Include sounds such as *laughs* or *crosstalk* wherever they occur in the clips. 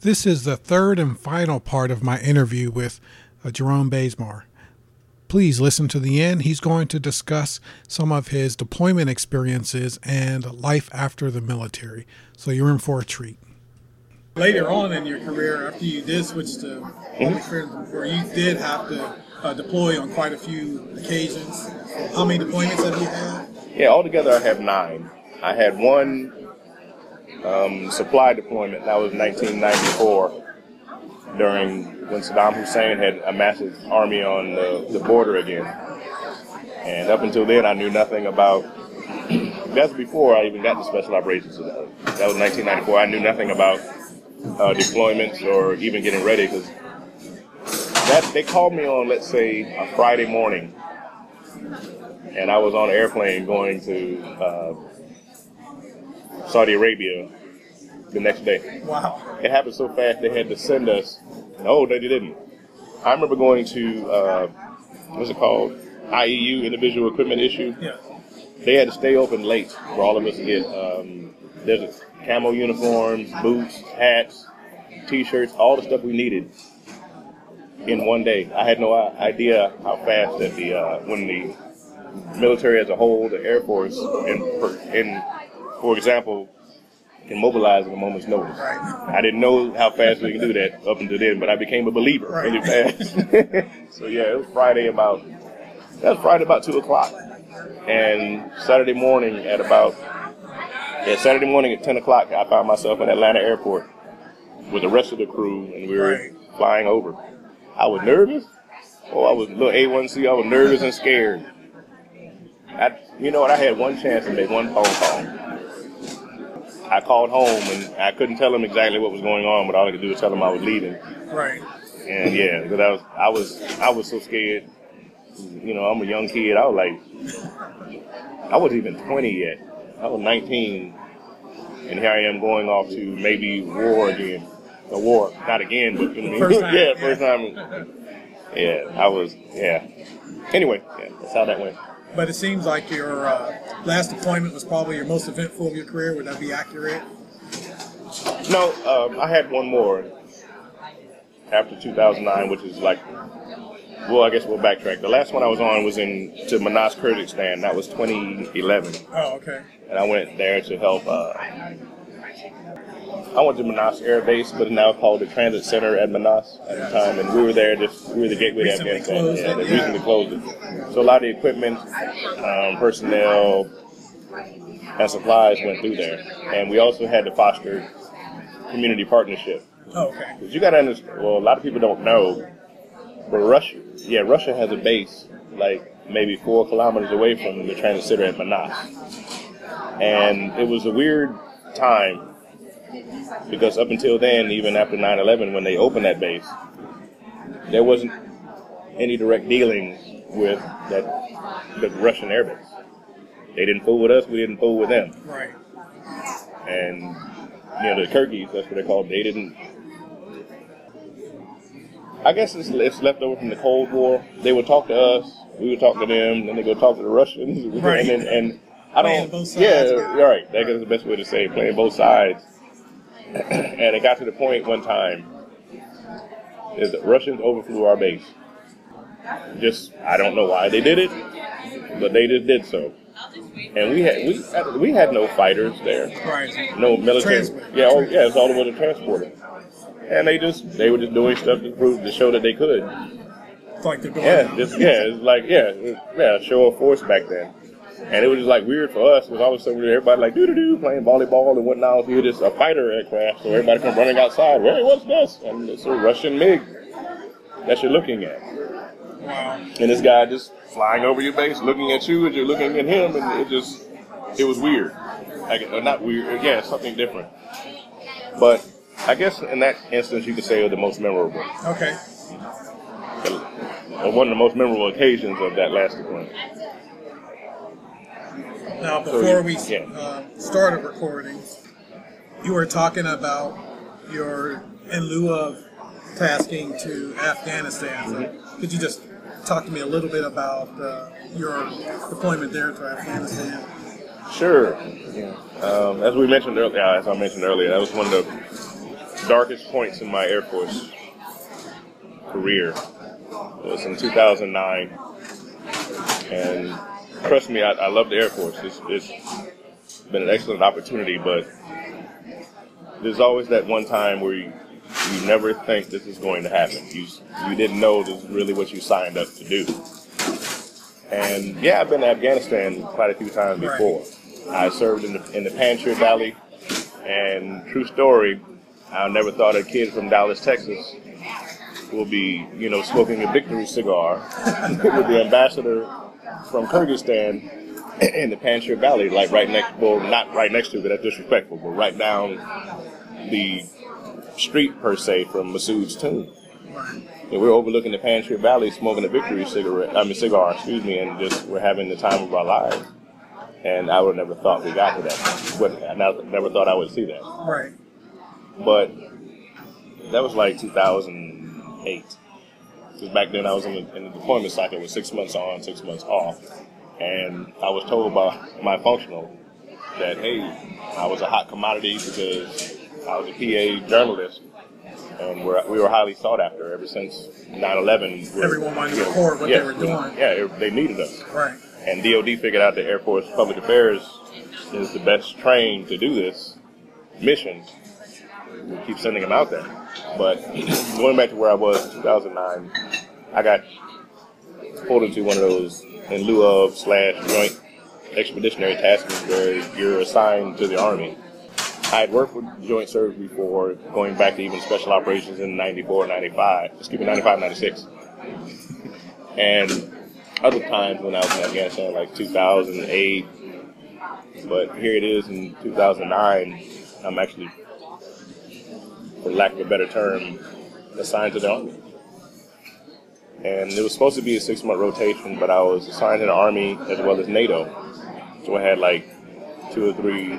This is the third and final part of my interview with uh, Jerome Bazemore. Please listen to the end. He's going to discuss some of his deployment experiences and life after the military. So you're in for a treat. Later on in your career, after you did switch to public affairs, where you did have to uh, deploy on quite a few occasions, how many deployments have you had? Yeah, altogether I have nine. I had one um, supply deployment. That was 1994 during when Saddam Hussein had a massive army on the, the border again. And up until then, I knew nothing about. *clears throat* That's before I even got to special operations. That, that was 1994. I knew nothing about uh, deployments or even getting ready because that they called me on, let's say, a Friday morning, and I was on an airplane going to uh, Saudi Arabia the next day. Wow. It happened so fast they had to send us. No, they didn't. I remember going to uh, what's it called? IEU Individual Equipment Issue. Yeah. They had to stay open late for all of us to get um, there's camo uniforms, boots, hats, t-shirts, all the stuff we needed in one day. I had no idea how fast that the uh, when the military as a whole, the Air Force, and for, and for example, can mobilize at a moment's notice. Right. I didn't know how fast we can do that up until then, but I became a believer Right. really fast. *laughs* so yeah, it was Friday about that was Friday about two o'clock, and Saturday morning at about yeah Saturday morning at ten o'clock, I found myself in Atlanta airport with the rest of the crew, and we were Right. flying over. I was nervous. Oh, I was a little A1C. I was nervous and scared. I, you know what? I had one chance to make one phone call. I called home and I couldn't tell him exactly what was going on, but all I could do was tell him I was leaving. Right. And yeah, because I was, I was, I was so scared. You know, I'm a young kid. I was like, I wasn't even 20 yet. I was 19, and here I am going off to maybe war again. The war, not again, but you know First time, yeah, *laughs* yeah. first time. Yeah, I was. Yeah. Anyway, yeah, that's how that went. But it seems like your uh, last deployment was probably your most eventful of your career. Would that be accurate? No, um, I had one more after 2009, which is like, well, I guess we'll backtrack. The last one I was on was in to Manas, Kyrgyzstan. That was 2011, Oh, okay. and I went there to help. Uh, I went to Manas Air Base, but it's now called the Transit Center at Manas at the time, and we were there just we were the gateway to Afghanistan. yeah, they recently closed it. So a lot of the equipment, um, personnel, and supplies went through there, and we also had to foster community partnership. Oh, okay. Because you got to understand, well, a lot of people don't know, but Russia, yeah, Russia has a base like maybe four kilometers away from the transit center at Manas. And it was a weird time because up until then, even after 9 11, when they opened that base, there wasn't any direct dealings with that the Russian air base. They didn't fool with us, we didn't fool with them Right. and you know the Kyrgyz, that's what they're called. They didn't. I guess it's, it's left over from the Cold War. They would talk to us, we would talk to them, then they go talk to the Russians, *laughs* Right. and then, and I Playing don't. both yeah, sides. all right. That is the best way to say it, playing both sides. *clears throat* and it got to the point one time is the Russians overflew our base. Just I don't know why they did it, but they just did so. And we had we had, we had no fighters there Right. no military. Transport. Yeah, oh, yeah, it's all about the transporter. And they just they were just doing stuff to prove to show that they could. It's like they're doing Yeah, just yeah, it's like yeah, yeah, show of force back then. And it was just like weird for us because all of a sudden everybody like doo doo doo playing volleyball and whatnot. We were just a fighter aircraft, so everybody come running outside. Hey, what's this? And it's a Russian MiG that you're looking at. Wow. And this guy just flying over your base, looking at you, and you're looking at him, and it just, it was weird. Like, uh, not weird, yeah, something different. But I guess in that instance, you could say it was the most memorable, Okay. one of the most memorable occasions of that last deployment. Now, before we yeah. uh, started recording, you were talking about your in lieu of tasking to Afghanistan. So could you just talk to me a little bit about uh, your deployment there to Afghanistan? Sure. Yeah. Um, as we mentioned earlier, as I mentioned earlier, that was one of the darkest points in my Air Force career It was in 2009. And trust me, I, I love the Air Force. It's, it's been an excellent opportunity, but there's always that one time where you, you never think this is going to happen. You, you didn't know this is really what you signed up to do. And yeah, I've been to Afghanistan quite a few times before. I served in the, in the Panjshir Valley, and true story, I never thought a kid from Dallas, Texas will be, you know, smoking a victory cigar *laughs* with the ambassador from Kyrgyzstan in the Panjshir Valley, like right next, well, not right next to, but that's disrespectful, but right down the street per se from Masood's tomb. And we're overlooking the Panjshir Valley, smoking a victory cigarette, I mean cigar, excuse me, and just we're having the time of our lives. And I would have never thought we got to that. But I never thought I would see that. Right. But that was like 2008. Because back then I was in the, in the deployment cycle with six months on, six months off. And I was told by my functional that, hey, I was a hot commodity because I was a PA journalist and we're, we were highly sought after ever since 9/11. Everyone wanted to record what yeah, they were doing. Yeah, they needed us. Right. And DoD figured out that Air Force Public Affairs is the best trained to do this mission. We keep sending them out there. But *clears throat* going back to where I was in 2009, I got pulled into one of those in lieu of slash joint expeditionary tasks where you're assigned to the Army I had worked with joint service before, going back to even special operations in 94, 95, excuse me, 95, 96. and other times when I was in Afghanistan, like 2008. But here it is in 2009. I'm actually, for lack of a better term, assigned to the Army. And it was supposed to be a six month rotation, but I was assigned to the Army as well as NATO. So I had like two or three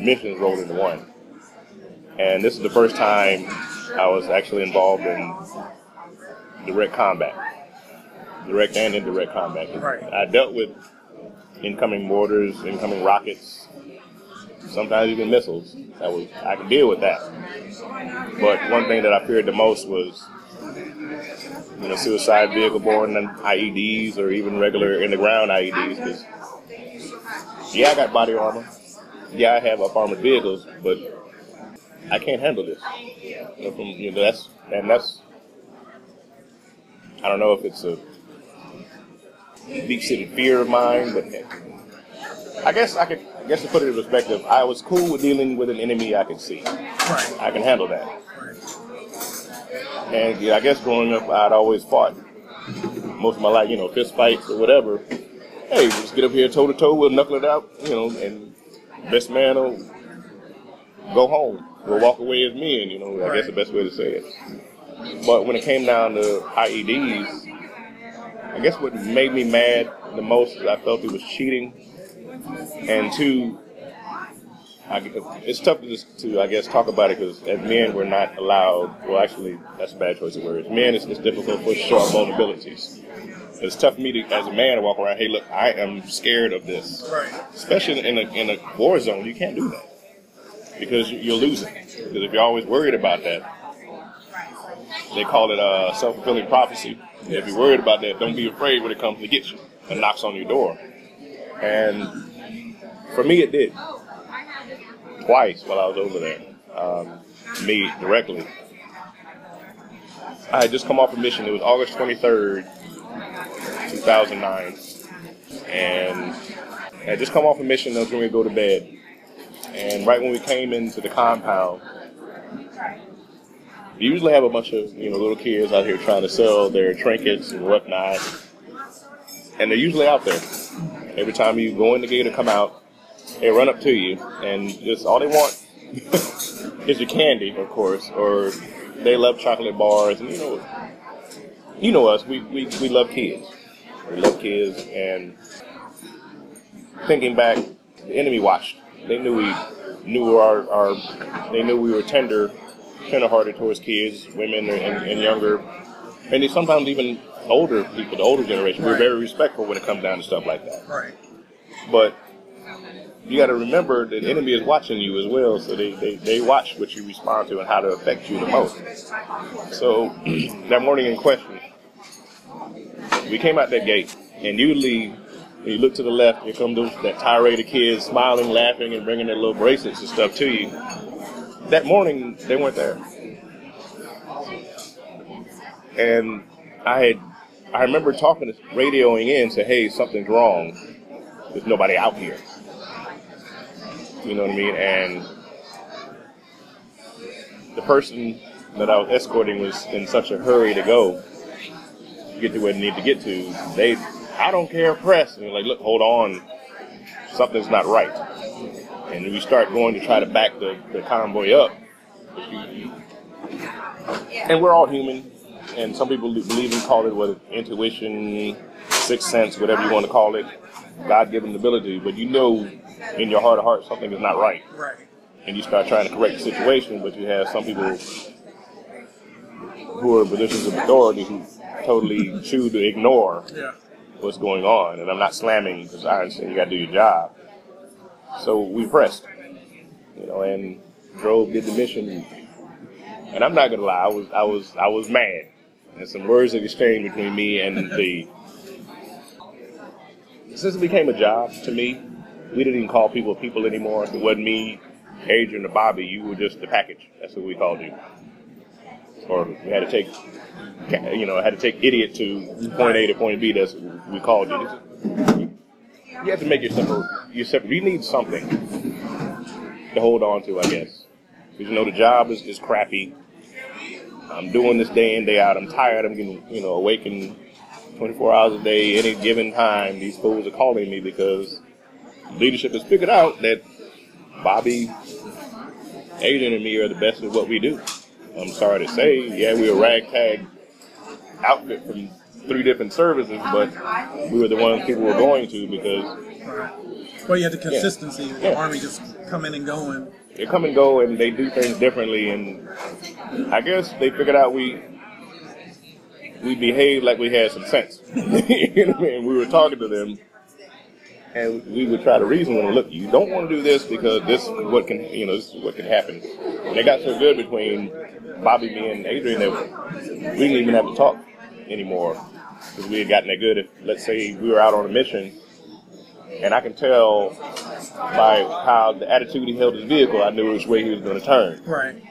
missions rolled into one. And this is the first time I was actually involved in direct combat, direct and indirect combat. Right. I dealt with incoming mortars, incoming rockets, sometimes even missiles. I was I could deal with that. But one thing that I feared the most was you know suicide vehicle borne IEDs or even regular in the ground IEDs because yeah, I got body armor. Yeah, I have up armored vehicles, but I can't handle this. You know, from, you know, that's and that's. I don't know if it's a deep-seated fear of mine, but I guess I could. I guess to put it in perspective, I was cool with dealing with an enemy I could see. Right. I can handle that. And yeah, I guess growing up, I'd always fought most of my life, you know, fist fights or whatever hey, just get up here toe to toe, we'll knuckle it out, you know, and best man will go home. We'll walk away as men, you know, I guess the best way to say it. But when it came down to IEDs, I guess what made me mad the most is I felt it was cheating. And two, I, it's tough to, just, to, I guess, talk about it because as men, we're not allowed. Well, actually, that's a bad choice of words. Men, it's, it's difficult for short vulnerabilities. It's tough for me to, as a man, to walk around. Hey, look, I am scared of this. Right. Especially in a in a war zone, you can't do that because you're losing. Because if you're always worried about that, they call it a self fulfilling prophecy. If you're worried about that, don't be afraid when it comes to get you and knocks on your door. And for me, it did twice while I was over there. Um, me directly. I had just come off a mission. It was August 23rd, 2009, and I had just come off a mission. I was going to go to bed, and right when we came into the compound, we usually have a bunch of you know little kids out here trying to sell their trinkets and whatnot, and they're usually out there. Every time you go in the gate or come out, they run up to you, and just all they want *laughs* is your candy, of course, or they love chocolate bars, and you know, you know us, we, we, we love kids. We love kids, and thinking back, the enemy watched. They knew we knew our, our they knew we were tender, tender-hearted towards kids, women, and, and younger, and they sometimes even older people, the older generation. Right. We're very respectful when it comes down to stuff like that. Right. But you got to remember the enemy is watching you as well, so they, they, they watch what you respond to and how to affect you the most. So *clears throat* that morning in question, we came out that gate, and usually when you look to the left, here come those that tirade of kids smiling, laughing, and bringing their little bracelets and stuff to you. That morning, they weren't there, and I had I remember talking radioing in, say, "Hey, something's wrong. There's nobody out here." You know what I mean? And the person that I was escorting was in such a hurry to go get to where they need to get to. They, I don't care, press. And like, look, hold on, something's not right. And we start going to try to back the, the convoy up. And we're all human, and some people believe in call it what intuition, sixth sense, whatever you want to call it, God-given ability. But you know in your heart of heart something is not right. Right. And you start trying to correct the situation, but you have some people who are in positions of authority who totally choose to ignore Yeah. what's going on. And I'm not slamming because I understand you got to do your job. So we pressed, you know, and drove, did the mission. And I'm not gonna lie, I was I was I was mad. And some words of exchange between me and the. Since it became a job to me, we didn't even call people people anymore. If it wasn't me, Adrian, or Bobby, you were just the package. That's what we called you. Or we had to take, you know, had to take idiot to point A to point B. That's what we called you. You have to make yourself yourself. You need something to hold on to, I guess. Because you know the job is, is crappy. I'm doing this day in day out. I'm tired. I'm getting you know awakened 24 hours a day, any given time. These fools are calling me because leadership has figured out that Bobby, Adrian, and me are the best at what we do. I'm sorry to say, yeah, we were a ragtag outfit from three different services, but we were the ones people were going to because Well, you had the consistency. The Yeah. army just coming and going. they come and go and they do things differently and I guess they figured out we we behaved like we had some sense. *laughs* you know what I mean? We were talking to them and we would try to reason with them, look, you don't want to do this because this is what can you know, this is what can happen. And they got so good between Bobby, me and Adrian that we didn't even have to talk anymore. Because we had gotten that good if let's say we were out on a mission and I can tell by how the attitude he held his vehicle, I knew which way he was going to turn. Right.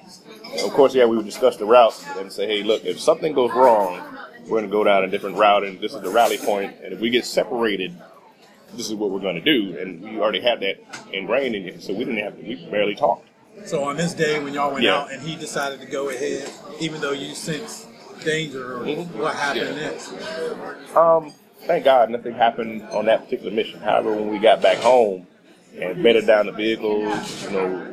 Of course, yeah, we would discuss the route and say, hey, look, if something goes wrong, we're going to go down a different route, and this is the rally point. And if we get separated, this is what we're going to do. And we already had that ingrained in you, so we didn't have to we barely talked. So on this day when y'all went Yeah. out and he decided to go ahead, even though you sensed danger, or Mhm. what happened Yeah. next? Um, thank God nothing happened on that particular mission. However, when we got back home and bedded down the vehicles, you know,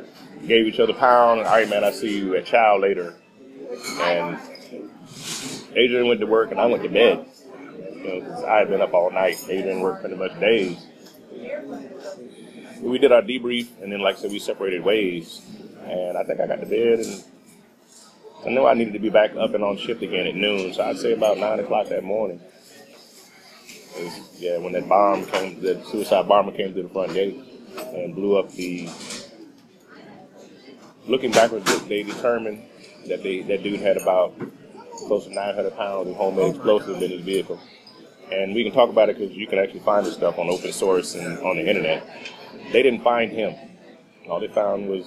gave each other a pound, all right, man, I see you at chow later. And Adrian went to work and I went to bed. You know, I had been up all night. they didn't worked pretty much days. We did our debrief and then, like I said, we separated ways. And I think I got to bed and I knew I needed to be back up and on shift again at noon. So I'd say about nine o'clock that morning. Was- yeah, when that bomb came, the suicide bomber came to the front gate and blew up the. Looking backwards, they determined that they that dude had about close to 900 pounds of homemade explosives in his vehicle. And we can talk about it because you can actually find this stuff on open source and on the internet. They didn't find him. All they found was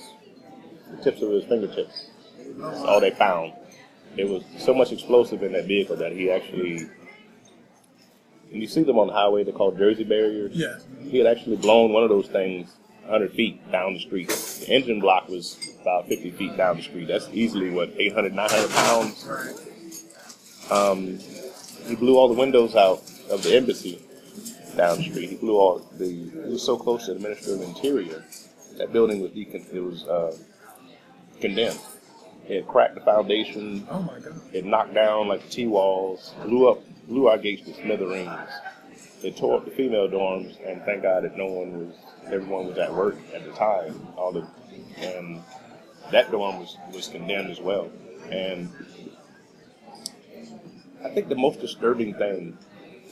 the tips of his fingertips. That's all they found. There was so much explosive in that vehicle that he actually. And you see them on the highway, they're called Jersey barriers. Yeah. He had actually blown one of those things 100 feet down the street. The engine block was about 50 feet down the street. That's easily, what, 800, 900 pounds? Um, he blew all the windows out of the embassy down the street. He blew all the. He was so close to the Minister of Interior. That building was decon- it was uh, condemned. It had cracked the foundation. Oh my God. It knocked down like the T walls, blew up, blew our gates to smithereens. It tore up the female dorms, and thank God that no one was, everyone was at work at the time. All the, and that dorm was was condemned as well. And I think the most disturbing thing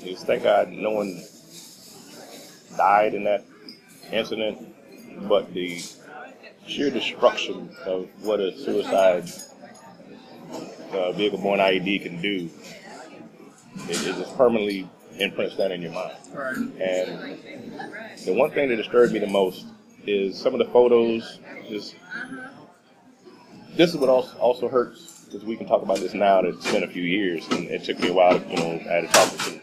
is thank God no one died in that incident, but the sheer destruction of what a suicide uh, vehicle-borne IED can do, it, it just permanently imprints that in your mind. Right. And the one thing that disturbed me the most is some of the photos. Just this is what also, also hurts because we can talk about this now. That it's been a few years, and it took me a while. To, you know, I had to talk with some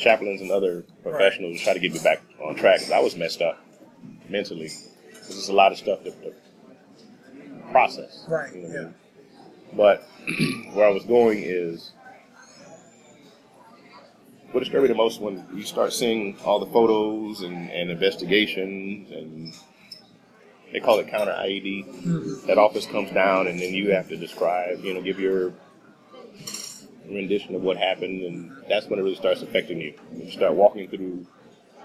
chaplains and other professionals to try to get me back on track. I was messed up mentally. There's just a lot of stuff to, to process. Right, you know what I yeah. mean? But *clears throat* where I was going is what disturbed me the most when you start seeing all the photos and, and investigations and they call it counter IED. Mm-hmm. That office comes down and then you have to describe, you know, give your rendition of what happened, and that's when it really starts affecting you. You start walking through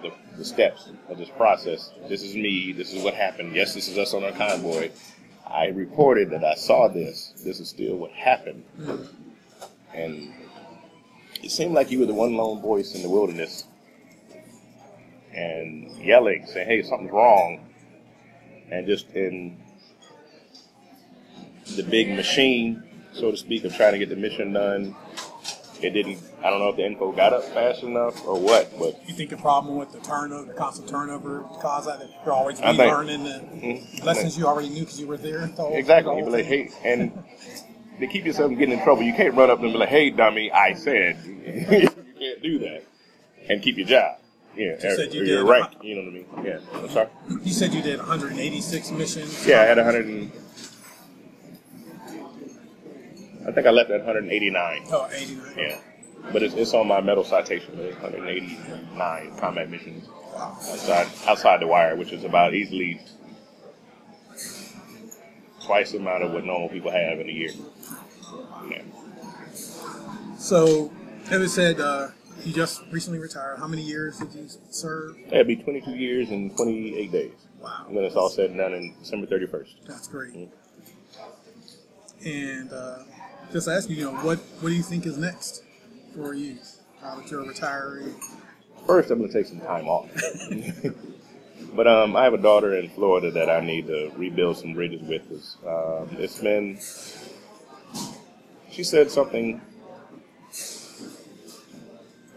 the, the steps of this process. This is me. This is what happened. Yes, this is us on our convoy. I reported that I saw this. This is still what happened. And it seemed like you were the one lone voice in the wilderness and yelling, saying, hey, something's wrong. And just in the big machine, so to speak, of trying to get the mission done, it didn't, I don't know if the info got up fast enough or what, but You think the problem with the turnover, the constant turnover, caused that you're always I think- relearning the mm-hmm. lessons you already knew because you were there. The whole, Exactly. the You whole be like, thing? hey, and to keep yourself from getting in trouble, you can't run up and be like, hey, dummy, I said. *laughs* you can't do that and keep your job. Yeah, said you or did your rank. You know what I mean? Yeah. I'm sorry. You said you did 186 missions. Yeah, I had 100. And, I think I left at 189. Oh, 89. Yeah, but it's, it's on my medal citation. It's 189 combat missions outside outside the wire, which is about easily twice the amount of what normal people have in a year. Yeah. So, Evan said uh, you just recently retired. How many years did you serve? That'd be 22 years and 28 days Wow, when it's all said and done in December 31st. that's great. And uh, just ask you, you know, what what do you think is next for you now that you're a retiree? First, I'm gonna take some time off. *laughs* but um, I have a daughter in Florida that I need to rebuild some bridges with. It's, um, it's been. She said something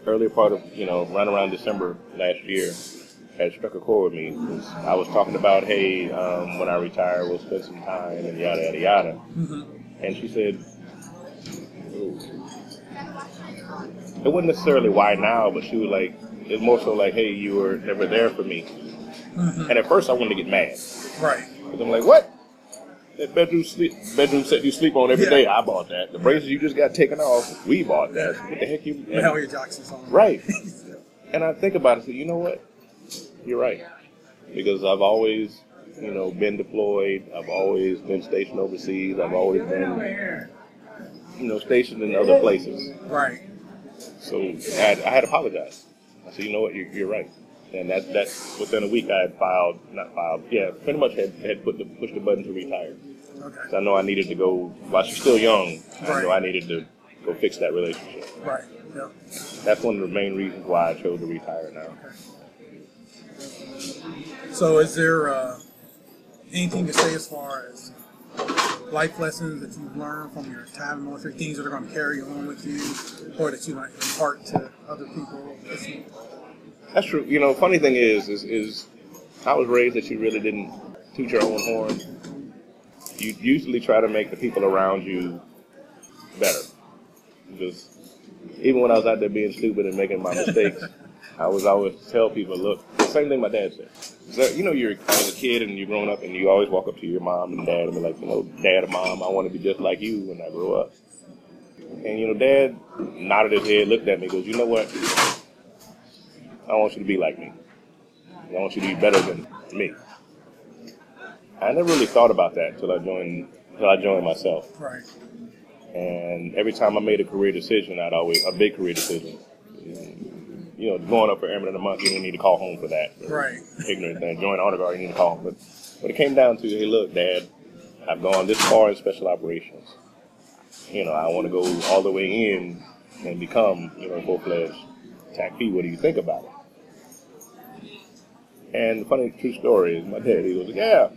earlier part of you know right around December last year had struck a chord with me. I was talking about hey um, when I retire we'll spend some time and yada yada yada, and she said. It wasn't necessarily why now, but she was like, it's more so like, hey, you were never there for me. Mm-hmm. And at first, I wanted to get mad Right. because I'm like, what? That bedroom sleep, bedroom set you sleep on every Yeah. day. I bought that. The braces you just got taken off, we bought that. What the heck you? The hell your Jackson's on. Right. *laughs* And I think about it, so you know what? You're right. Because I've always, you know, been deployed. I've always been stationed overseas. I've always been, you know, stationed in other places. right. So I had, I had apologized. I said, you know what, you're, you're right. And that that's within a week I had filed, not filed, yeah, pretty much had, had put the pushed the button to retire. Okay. So I know I needed to go while she's still young. right. I know I needed to go fix that relationship. Right. Yeah. That's one of the main reasons why I chose to retire now. Okay. So, is there uh, anything to say as far as life lessons that you've learned from your time in the military, things that are going to carry on with you, or that you might impart to other people? That's true. You know, funny thing is, is, is I was raised that you really didn't toot your own horn. You usually try to make the people around you better. Because even when I was out there being stupid and making my mistakes, I was always tell people, look, same thing my dad said. So, you know, you're as a kid and you're growing up and you always walk up to your mom and dad and be like, you know, dad or mom, I want to be just like you when I grow up. And, you know, dad nodded his head, looked at me, goes, you know what? I want you to be like me. I want you to be better than me. I never really thought about that until I joined until I joined myself. Right. And every time I made a career decision, I'd always a big career decision. You know, going up for airman of the month, you didn't need to call home for that. Right. Ignorant thing. Join honor guard, you need to call home. But when it came down to, hey, look, Dad, I've gone this far in special operations. You know, I want to go all the way in and become, you know, full fledged TACP. What do you think about it? And the funny true story is my dad, he was like, yeah.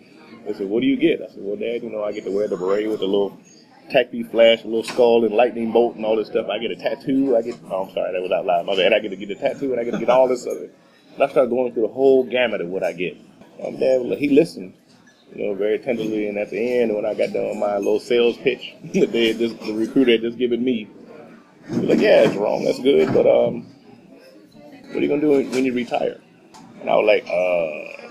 I said, what do you get? I said, well, Dad, you know, I get to wear the beret with the little tacky flash, a little skull and lightning bolt and all this stuff. I get a tattoo. I get, oh, I'm sorry, that was out loud. My bad. I get to get a tattoo and I get to get all this other. And I started going through the whole gamut of what I get. My dad, he listened, you know, very tenderly. And at the end, when I got done with my little sales pitch *laughs* they just, the recruiter had just given me, he was like, yeah, it's wrong. That's good. But um, what are you going to do when you retire? And I was like, uh,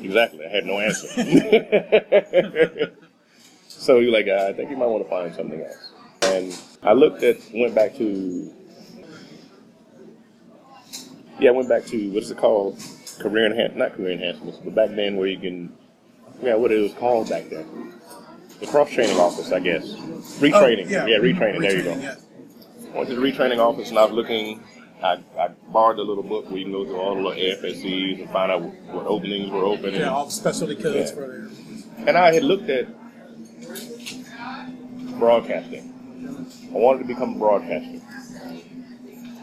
Exactly. I had no answer. *laughs* so you're like, ah, I think you might want to find something else. And I looked at, went back to, yeah, I went back to, what is it called? Career enhancement, not career enhancements, but back then where you can, yeah, what it was called back then. The cross training office, I guess. Oh, retraining. Oh, yeah. yeah, retraining. There you go. Retraining, yeah. Went to the retraining office and I was looking. I, I borrowed a little book where you can go through all the little AFSCs and find out what openings were open. Yeah, And, all the specialty codes Yeah. for there. and I had looked at broadcasting. I wanted to become a broadcaster.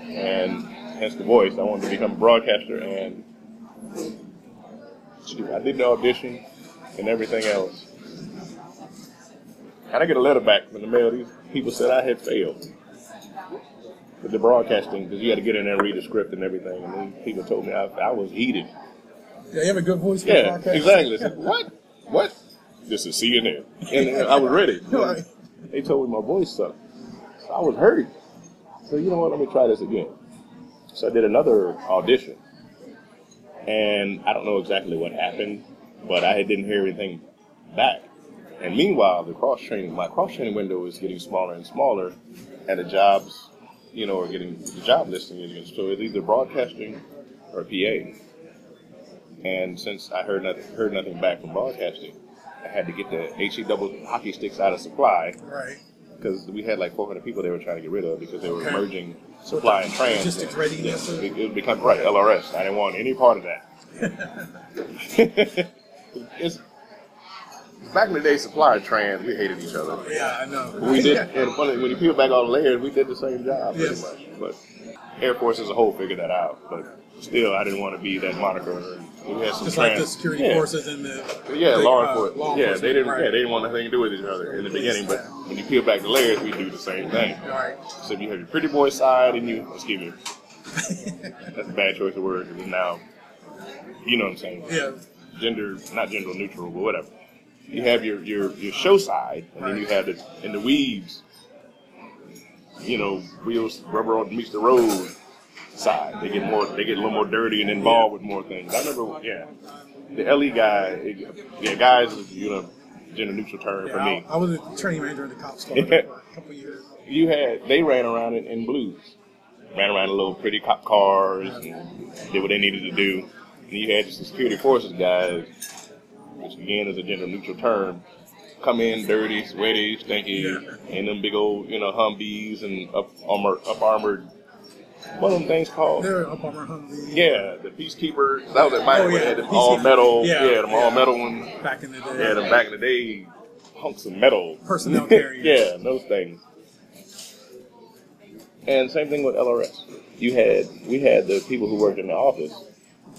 And hence the voice. I wanted to become a broadcaster and I did the audition and everything else. And I get a letter back from the mail. These people said I had failed with the broadcasting because you had to get in there and read the script and everything. And people told me I, I was heated. Yeah, you have a good voice for Yeah, exactly. Said, what? What? This is CNN. And I was ready. *laughs* Right. They told me my voice sucked. So I was hurt. So you know what? Let me try this again. So I did another audition. And I don't know exactly what happened, but I didn't hear anything back. And meanwhile, the cross training, my cross training window is getting smaller and smaller, and the jobs, you know, are getting the job listing is so it's either broadcasting or PA. And since I heard nothing, heard nothing back from broadcasting, I had to get the HE double hockey sticks out of supply Right. because we had like 400 people they were trying to get rid of because they were Okay. merging supply and trans. Logistics readiness. Yeah, it, it would become right LRS. I didn't want any part of that. *laughs* *laughs* it's, back in the day, supply trans, we hated each other. Yeah, I know. We did, and funny, when you peel back all the layers, we did the same job pretty Yes. much. But Air Force as a whole figured that out. But still, I didn't want to be that moniker. We had some Just like the security yeah. forces and the Yeah, law uh, enforcement. law yeah, they didn't. right. Yeah, they didn't want nothing to do with each other in the beginning. But when you peel back the layers, we do the same thing. Right. So you have your pretty boy side, and you excuse me. *laughs* That's a bad choice of words. Because now, you know what I'm saying. Yeah. Gender, not gender neutral, but whatever. You have your your your show side, and then you have the in the weaves. You know, wheels rubber on meets the road side. They get more. They get a little more dirty and involved with more things. I remember, yeah, the LE guy. it- yeah, guys is you know gender neutral term for me. I, I was a training manager in the cops squad for *laughs* a couple years. you had they ran around in, in blues, ran around in little pretty cop cars, and did what they needed to do. And you had the security forces guys, which again is a gender neutral term, come in dirty, sweaty, stinky, Yeah. in them big old you know Humvees and up armored, up armored. What are them things called? They're up on our Humvee. Yeah, the peacekeepers. That was at my Oh, yeah, had the all metal. Yeah, Yeah, them all metal ones. Back in the day. Yeah, them back in the day, hunks of metal. Personnel *laughs* carriers. yeah, those things. And same thing with LRS. You had we had the people who worked in the office,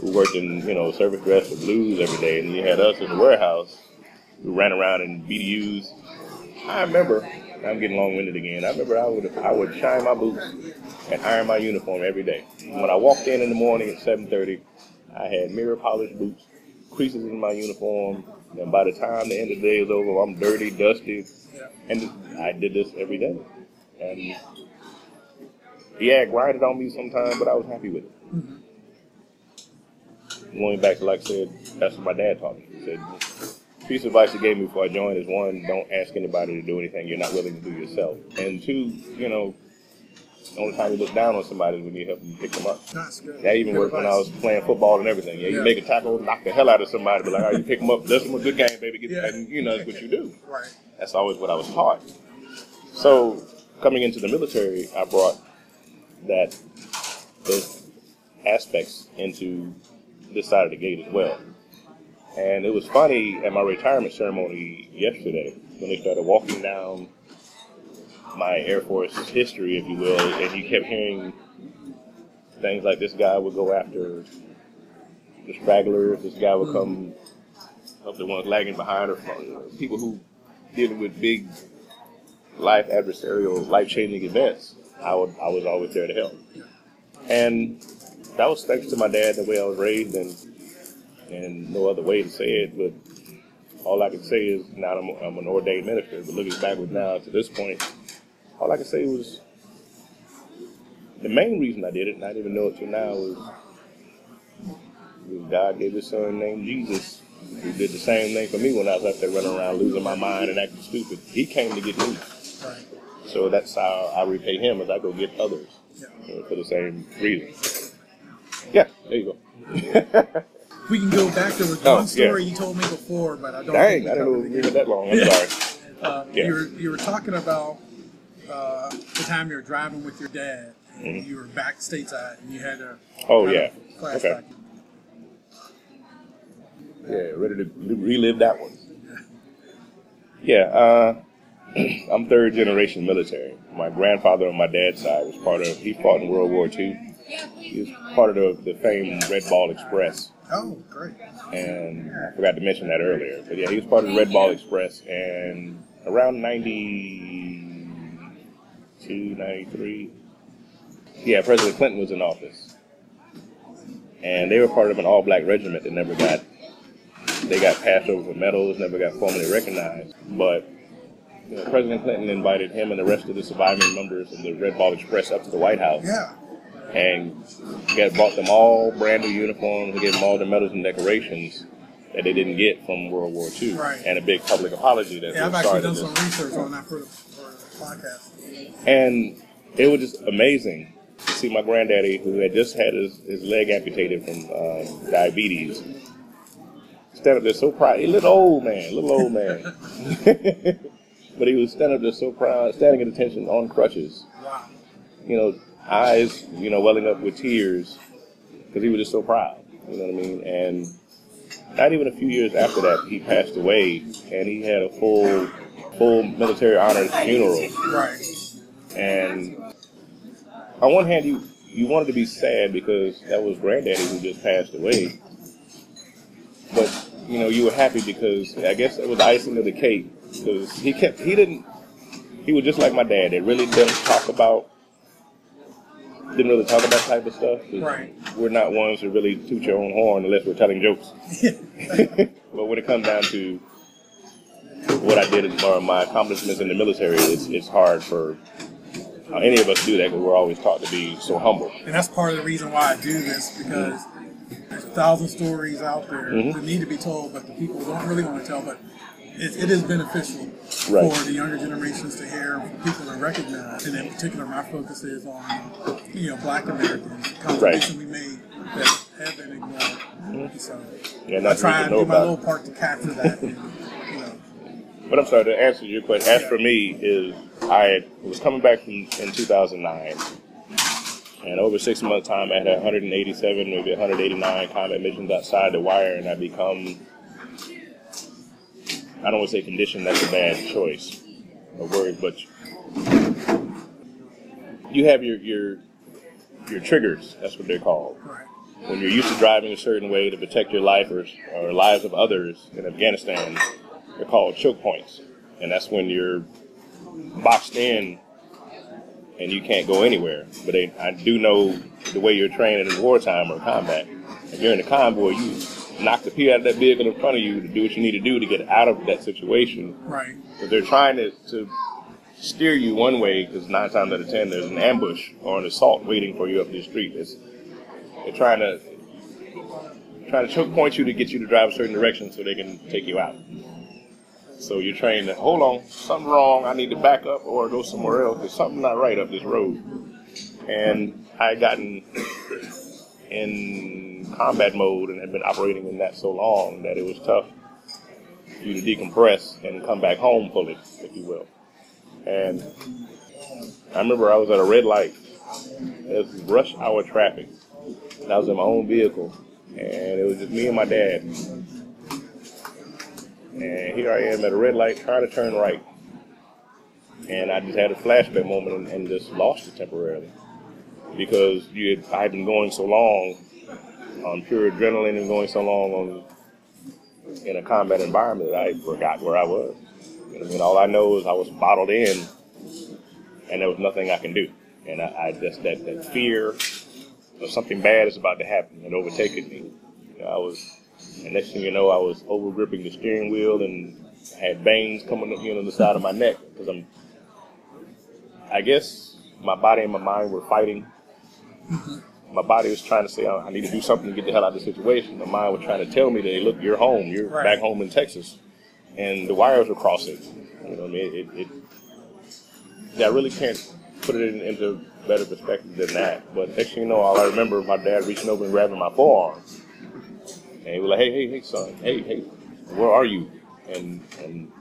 who worked in you know service dress or blues every day, and you had us in the warehouse who ran around in BDUs. I remember. I'm getting long-winded again. I remember I would I would shine my boots and iron my uniform every day. When I walked in in the morning at 7:30, I had mirror polished boots, creases in my uniform, and by the time the end of the day is over, I'm dirty, dusty, and I did this every day. And yeah, it grinded on me sometimes, but I was happy with it. Mm-hmm. Going back to like I said, that's what my dad taught me. He said, piece of advice he gave me before I joined is one, don't ask anybody to do anything you're not willing to do yourself. And two, you know, the only time you look down on somebody is when you help them pick them up. That's good. That even Good worked when I was playing football and everything. Yeah, you Yeah. make a tackle, knock the hell out of somebody, but like, all right, you pick them up, that's a good game, baby. Get, Yeah. And you know, that's what you do. Right. That's always what I was taught. So coming into the military, I brought that those aspects into this side of the gate as well. And it was funny at my retirement ceremony yesterday when they started walking down my Air Force history, if you will, and you kept hearing things like this guy would go after the stragglers. This guy would come up the ones lagging behind, or people who dealing with big life adversarial, life changing events. I would I was always there to help, and that was thanks to my dad, the way I was raised, and and no other way to say it. But all I can say is now I'm, I'm an ordained minister. But looking backward now to this point, all I can say was the main reason I did it, and I didn't even know it till now, was, was God gave His Son named Jesus, who did the same thing for me when I was out there running around losing my mind and acting stupid. He came to get me. So that's how I repay him as I go get others you know, for the same reason. There you go. *laughs* We can go back. There was Oh, one story yeah. you told me before, but I don't. Dang, think I didn't it that long. I'm sorry. *laughs* Uh, Yeah. You were you were talking about uh, the time you were driving with your dad. And You were back stateside, and you had a Mm-hmm. Oh, yeah. flashback. Okay. Yeah, ready to relive that one. Yeah, uh, *clears throat* I'm third generation military. My grandfather on my dad's side was part of, he fought in World War II. He was part of the, the famed Red Ball Express. Oh, great. and I forgot to mention that earlier. But yeah, he was part of the Red Ball Express, and around 92, 93, yeah, President Clinton was in office, and they were part of an all-black regiment that never got, they got passed over for medals, never got formally recognized, but. You know, President Clinton invited him and the rest of the surviving members of the Red Ball Express up to the White House Yeah. And got bought them all brand new uniforms and gave them all the medals and decorations that they didn't get from World War II, Right. and a big public apology that Yeah, I've actually done this. some research on that for the, for the podcast. And it was just amazing to see my granddaddy, who had just had his, his leg amputated from um, diabetes, stand up there so proud. A little old man, little old man. *laughs* *laughs* but he was standing up there so proud, standing at attention on crutches. Wow. you know, eyes, you know, welling up with tears because he was just so proud. You know what I mean? And not even a few years after that, he passed away, and he had a full, full military honors funeral. Right. And on one hand, you you wanted to be sad because that was granddaddy who just passed away, but you know you were happy because I guess it was icing of the cake because he kept he didn't he was just like my dad. They really didn't talk about didn't really talk about type of stuff. Right. We're not ones to really toot your own horn unless we're telling jokes. *laughs* but when it comes down to what I did or my accomplishments in the military, it's, it's hard for uh, any of us to do that because we're always taught to be so humble. And that's part of the reason why I do this because there's a thousand stories out there Mhm. that need to be told, but the people don't really want to tell. But it, it is beneficial Right. for the younger generations to hear, for people to recognize. And in particular, my focus is on you know Black Americans, contribution we made that have been ignored. Mm-hmm. So Yeah, I try to and do my little part to capture that. And, you know, But I'm sorry to answer your question. As for me, is I was coming back from in 2009, and over six months time, I had 187, maybe 189 combat missions outside the wire, and I become. I don't want to say condition. That's a bad choice of word, but you have your your your triggers. That's what they're called right. when you're used to driving a certain way to protect your life or, or lives of others in Afghanistan, they're called choke points. And that's when you're boxed in and you can't go anywhere. But they, I do know the way you're trained in wartime or combat. If you're in a convoy, you knock the pee out of that vehicle in front of you to do what you need to do to get out of that situation. Right. But they're trying to, to steer you one way because nine times out of ten there's an ambush or an assault waiting for you up the street. It's, they're trying to trying to choke point you to get you to drive a certain direction so they can take you out. So you're trained to hold on, something wrong. I need to back up or go somewhere else. There's something not right up this road. And I had gotten in combat mode and had been operating in that so long that it was tough for you to decompress and come back home fully, if you will. And I remember I was at a red light. It was rush hour traffic. And I was in my own vehicle, and it was just me and my dad. And here I am at a red light trying to turn right. And I just had a flashback moment and, and just lost it temporarily. because you had, I had been going so long on pure adrenaline and going so long on in a combat environment that I forgot where I was. You know, I mean, all I know is I was bottled in, and there was nothing I can do. And I, I just that, that fear of something bad is about to happen and overtaking me. You know, I was, and next thing you know, I was over gripping the steering wheel and had veins coming up here on the side of my neck because I'm. I guess my body and my mind were fighting. Mm-hmm. My body was trying to say, oh, I need to do something to get the hell out of the situation. My mind was trying to tell me that, hey, look, you're home. You're Right. back home in Texas. And the wires were crossing. You know what I mean? It, it, yeah, I really can't put it in, into better perspective than that. But next thing you know, all I remember my dad reaching over and grabbing my forearm. And he was like, hey, hey, hey, son. Hey, hey, where are you? And, and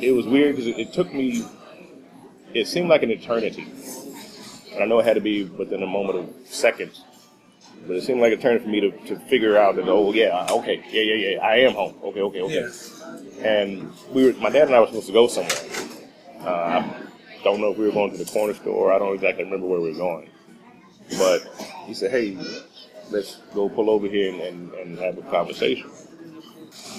it was weird because it, it took me, it seemed like an eternity. And I know it had to be within a moment of seconds. But it seemed like a turn for me to, to figure out that, oh, yeah, okay, yeah, yeah, yeah, I am home. Okay, okay, okay. And we were, my dad and I were supposed to go somewhere. Uh, I don't know if we were going to the corner store. I don't exactly remember where we were going. But he said, hey, let's go pull over here and, and, and have a conversation.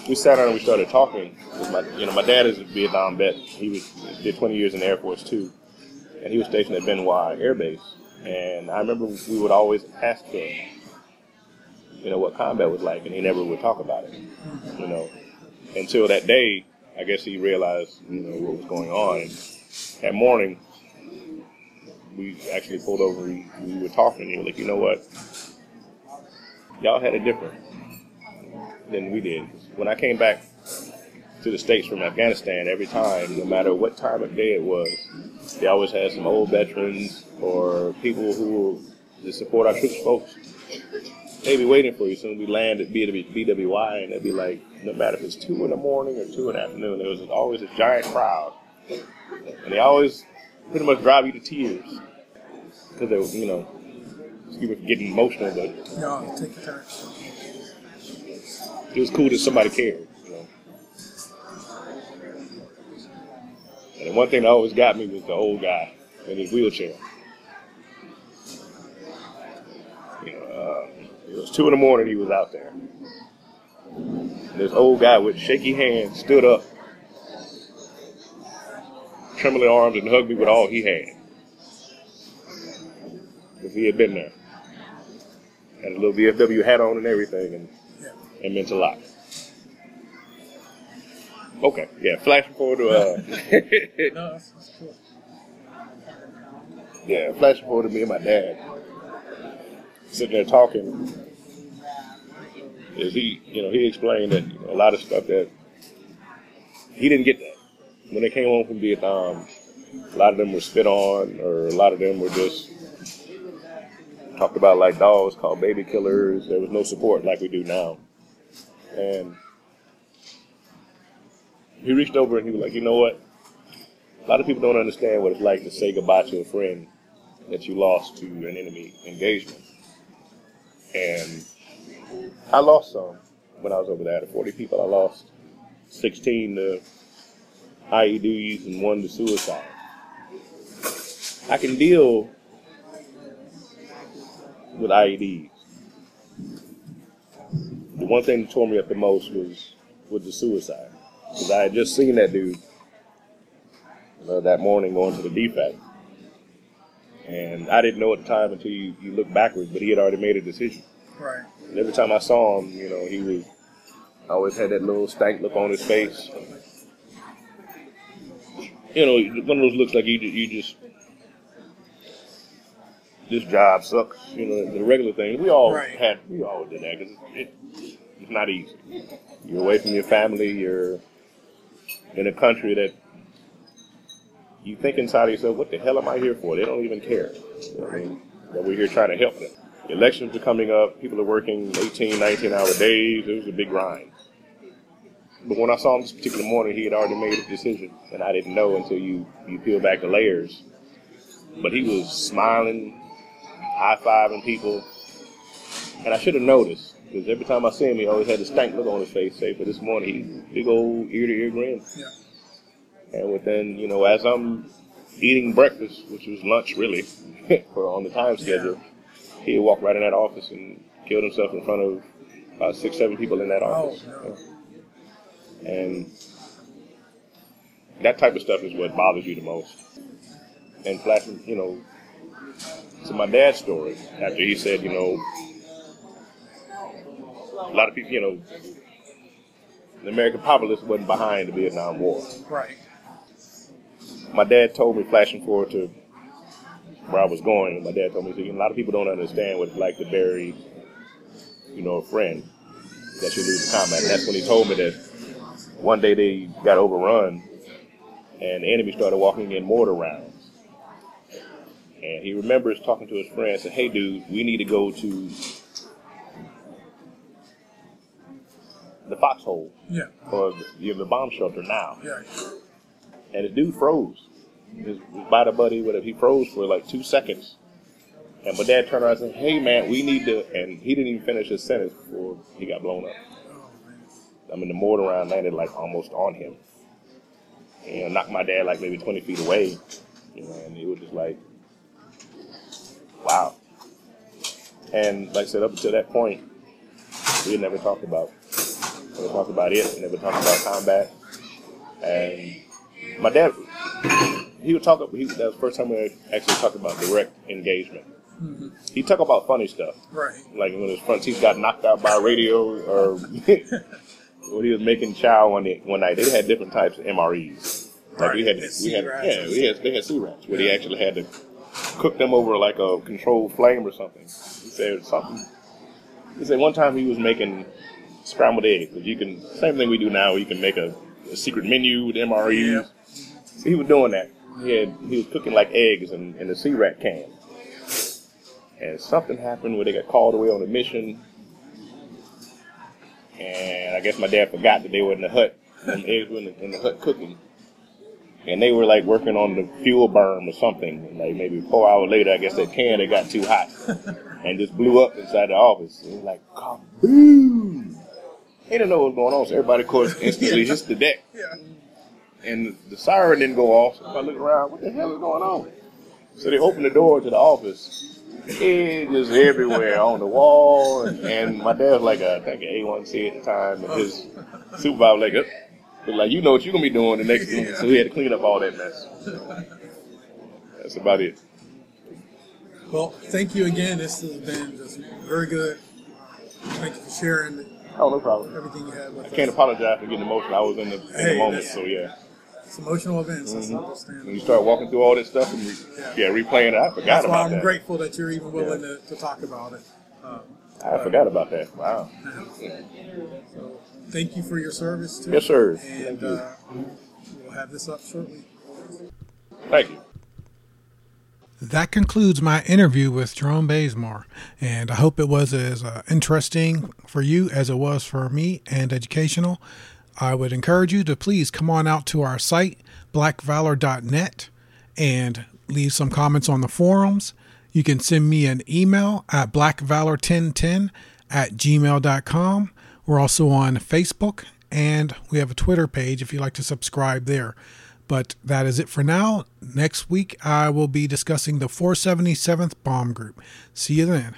We sat down and we started talking. My, you know, my dad is a Vietnam vet. He was did 20 years in the Air Force too, and he was stationed at Bien Hoa Air Base. And I remember we would always ask him, you know, what combat was like, and he never would talk about it. You know, until that day, I guess he realized, you know, what was going on. And that morning, we actually pulled over. We, we were talking, and he was like, you know what? Y'all had it different than we did. When I came back to the States from Afghanistan, every time, no matter what time of day it was, they always had some old veterans or people who were to support our troops folks. They'd be waiting for you soon as we land at BW, BWI, and they'd be like, no matter if it's two in the morning or two in the afternoon, there was always a giant crowd. And they always pretty much drive you to tears. Because they were, you know, me for getting emotional, but No, take your turn. it was cool that somebody cared. And the one thing that always got me was the old guy in his wheelchair. You know, uh, it was two in the morning. He was out there. And this old guy with shaky hands stood up, trembling arms, and hugged me with all he had. Because he had been there. Had a little VFW hat on and everything, and Yeah. it meant a lot. Okay, yeah, flash forward to uh, *laughs* No, that's, that's cool. yeah, flash forward to me and my dad sitting there talking. Is he, you know, he explained that you know, a lot of stuff that he didn't get that when they came home from Vietnam. A lot of them were spit on, or a lot of them were just talked about like dogs, called baby killers. There was no support like we do now, and he reached over and he was like, you know what? A lot of people don't understand what it's like to say goodbye to a friend that you lost to an enemy engagement. And I lost some when I was over there. Out of 40 people, I lost 16 to IEDs and one to suicide. I can deal with IEDs. The one thing that tore me up the most was with the suicide. Because I had just seen that dude uh, that morning going to the DFAC. And I didn't know at the time until you, you look backwards, but he had already made a decision. Right. And every time I saw him, you know, he was I always had that little stank look on his face. You know, one of those looks like you you just this job sucks. You know, the regular thing. We all Right. had we all did that because it, it's not easy. You're away from your family. You're in a country that you think inside of yourself, what the hell am I here for? They don't even care. You know I mean? That we're here trying to help them. Elections are coming up. People are working 18, 19 hour days. It was a big grind. But when I saw him this particular morning, he had already made a decision, and I didn't know until you, you peel back the layers. But he was smiling, high fiving people, and I should have noticed because every time I see him, he always had the stank look on his face. Say, but this morning, he big old ear to ear grin. Yeah. And within, you know, as I'm eating breakfast, which was lunch really, *laughs* for on the time schedule, he'd walk right in that office and killed himself in front of about six, seven people in that Oh, office. no. And that type of stuff is what bothers you the most. And flashing, you know, to my dad's story, after he said, you know, a lot of people, you know, the American populace wasn't behind the Vietnam War. Right. My dad told me, flashing forward to where I was going, my dad told me, a lot of people don't understand what it's like to bury, you know, a friend that you lose in combat. And that's when he told me that one day they got overrun and the enemy started walking in mortar rounds. And he remembers talking to his friend, and said, "Hey, dude, we need to go to the foxhole Yeah. or the, you know, the bomb shelter now." Yeah. And the dude froze. His, his body buddy, whatever, he froze for like two seconds. And my dad turned around and said, "Hey, man, we need to." And he didn't even finish his sentence before he got blown up. Oh. I mean, the mortar round landed like almost on him. And, you know, knocked my dad like maybe 20 feet away. You know, and it was just like, wow. And like I said, up until that point, we had never talked about, never talked about it, and we never talked about combat. And my dad, he would talk. He, that was the first time we actually talked about direct engagement. He talk about funny stuff Right. like when his front teeth got knocked out by a radio or *laughs* when he was making chow one day, one night. They had different types of MREs. Like we had, we had, yeah, we had, they had C-rats where they actually had to cook them over like a controlled flame or something. He said something. He said one time he was making scrambled eggs. 'cause You can same thing we do now. You can make a, a secret menu with MREs. Yeah. So he was doing that. He had he was cooking like eggs in, in the C-rat can. And something happened where they got called away on a mission. And I guess my dad forgot that they were in the hut. And the *laughs* eggs were in the, in the hut cooking. And they were like working on the fuel berm or something. And like maybe four hours later, I guess that can it got too hot *laughs* and just blew up inside the office. It was like kaboom! They didn't know what was going on, so everybody, of course, *laughs* instantly hits the deck Yeah. and the siren didn't go off. So I looked around, what the hell is going on? So they opened the door to the office. It just everywhere *laughs* on the wall, and, and my dad was like a, I think an A1C at the time, and his supervisor was like, "Up." was like you know what you're gonna be doing the next *laughs* thing, so he had to clean up all that mess. That's about it. Well, thank you again. This has been just very good. Thank you for sharing Oh, no problem. everything you had with I can't us. apologize for getting emotional. I was in the, in the Hey, moment, that's- so yeah. It's emotional events. That's When you understandable. start walking through all this stuff and re- yeah, replaying it, I forgot That's why about I'm that. grateful that you're even willing to, to talk about it. Um, I forgot about that. Wow. so thank you for your service too. Yes, sir. And Thank you. uh, we'll have this up shortly. Thank you. That concludes my interview with Jerome Bazemore, and I hope it was as uh, interesting for you as it was for me and educational. I would encourage you to please come on out to our site, blackvalor.net, and leave some comments on the forums. You can send me an email at blackvalor1010 at gmail.com. We're also on Facebook, and we have a Twitter page if you'd like to subscribe there. But that is it for now. Next week, I will be discussing the 477th Bomb Group. See you then.